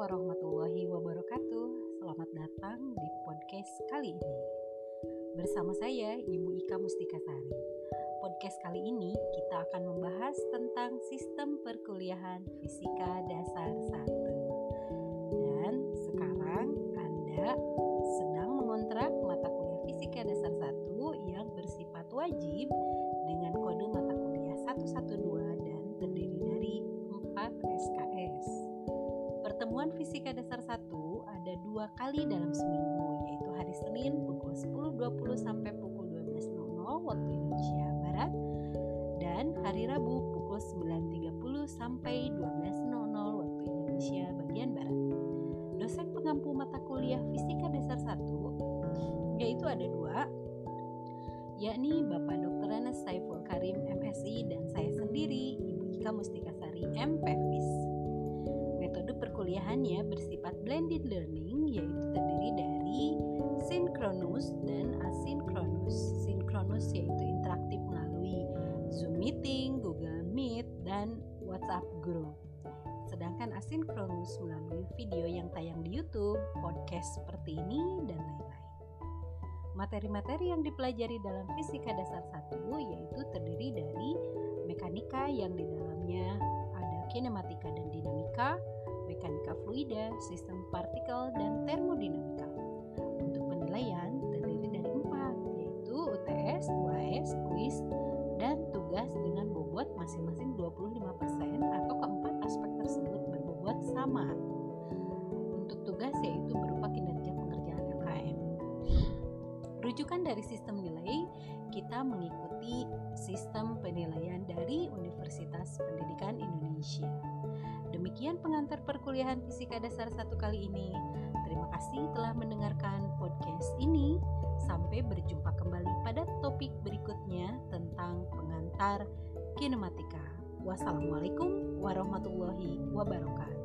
Warahmatullahi wabarakatuh. Selamat datang di podcast kali ini. Bersama saya Ibu Ika Mustikasari. Podcast kali ini kita akan membahas tentang sistem perkuliahan fisika dasar 1. Dan sekarang Anda sedang mengontrak mata kuliah fisika dasar 1 yang bersifat wajib Pertemuan Fisika Dasar 1 ada dua kali dalam seminggu, yaitu hari Senin pukul 10.20 sampai pukul 12.00 waktu Indonesia Barat dan hari Rabu pukul 9.30 sampai 12.00 waktu Indonesia bagian Barat. Dosen pengampu mata kuliah Fisika Dasar 1 yaitu ada dua, yakni Bapak Dr. Anas Saiful Karim MSI dan saya sendiri Ibu Ika Mustikasari MPFIS metode perkuliahannya bersifat blended learning yaitu terdiri dari sinkronus dan asinkronus. Sinkronus yaitu interaktif melalui Zoom meeting, Google Meet, dan WhatsApp group. Sedangkan asinkronus melalui video yang tayang di YouTube, podcast seperti ini, dan lain-lain. Materi-materi yang dipelajari dalam fisika dasar 1 yaitu terdiri dari mekanika yang di dalamnya ada kinematika dan dinamika, mekanika fluida, sistem partikel, dan termodinamika. Untuk penilaian terdiri dari empat, yaitu UTS, UAS, kuis, dan tugas dengan bobot masing-masing 25% atau keempat aspek tersebut berbobot sama. Untuk tugas yaitu berupa kinerja pengerjaan LKM. Rujukan dari sistem nilai, kita mengikuti sistem penilaian dari Universitas Pendidikan Indonesia. Demikian pengantar perkuliahan fisika dasar satu kali ini. Terima kasih telah mendengarkan podcast ini. Sampai berjumpa kembali pada topik berikutnya tentang pengantar kinematika. Wassalamualaikum warahmatullahi wabarakatuh.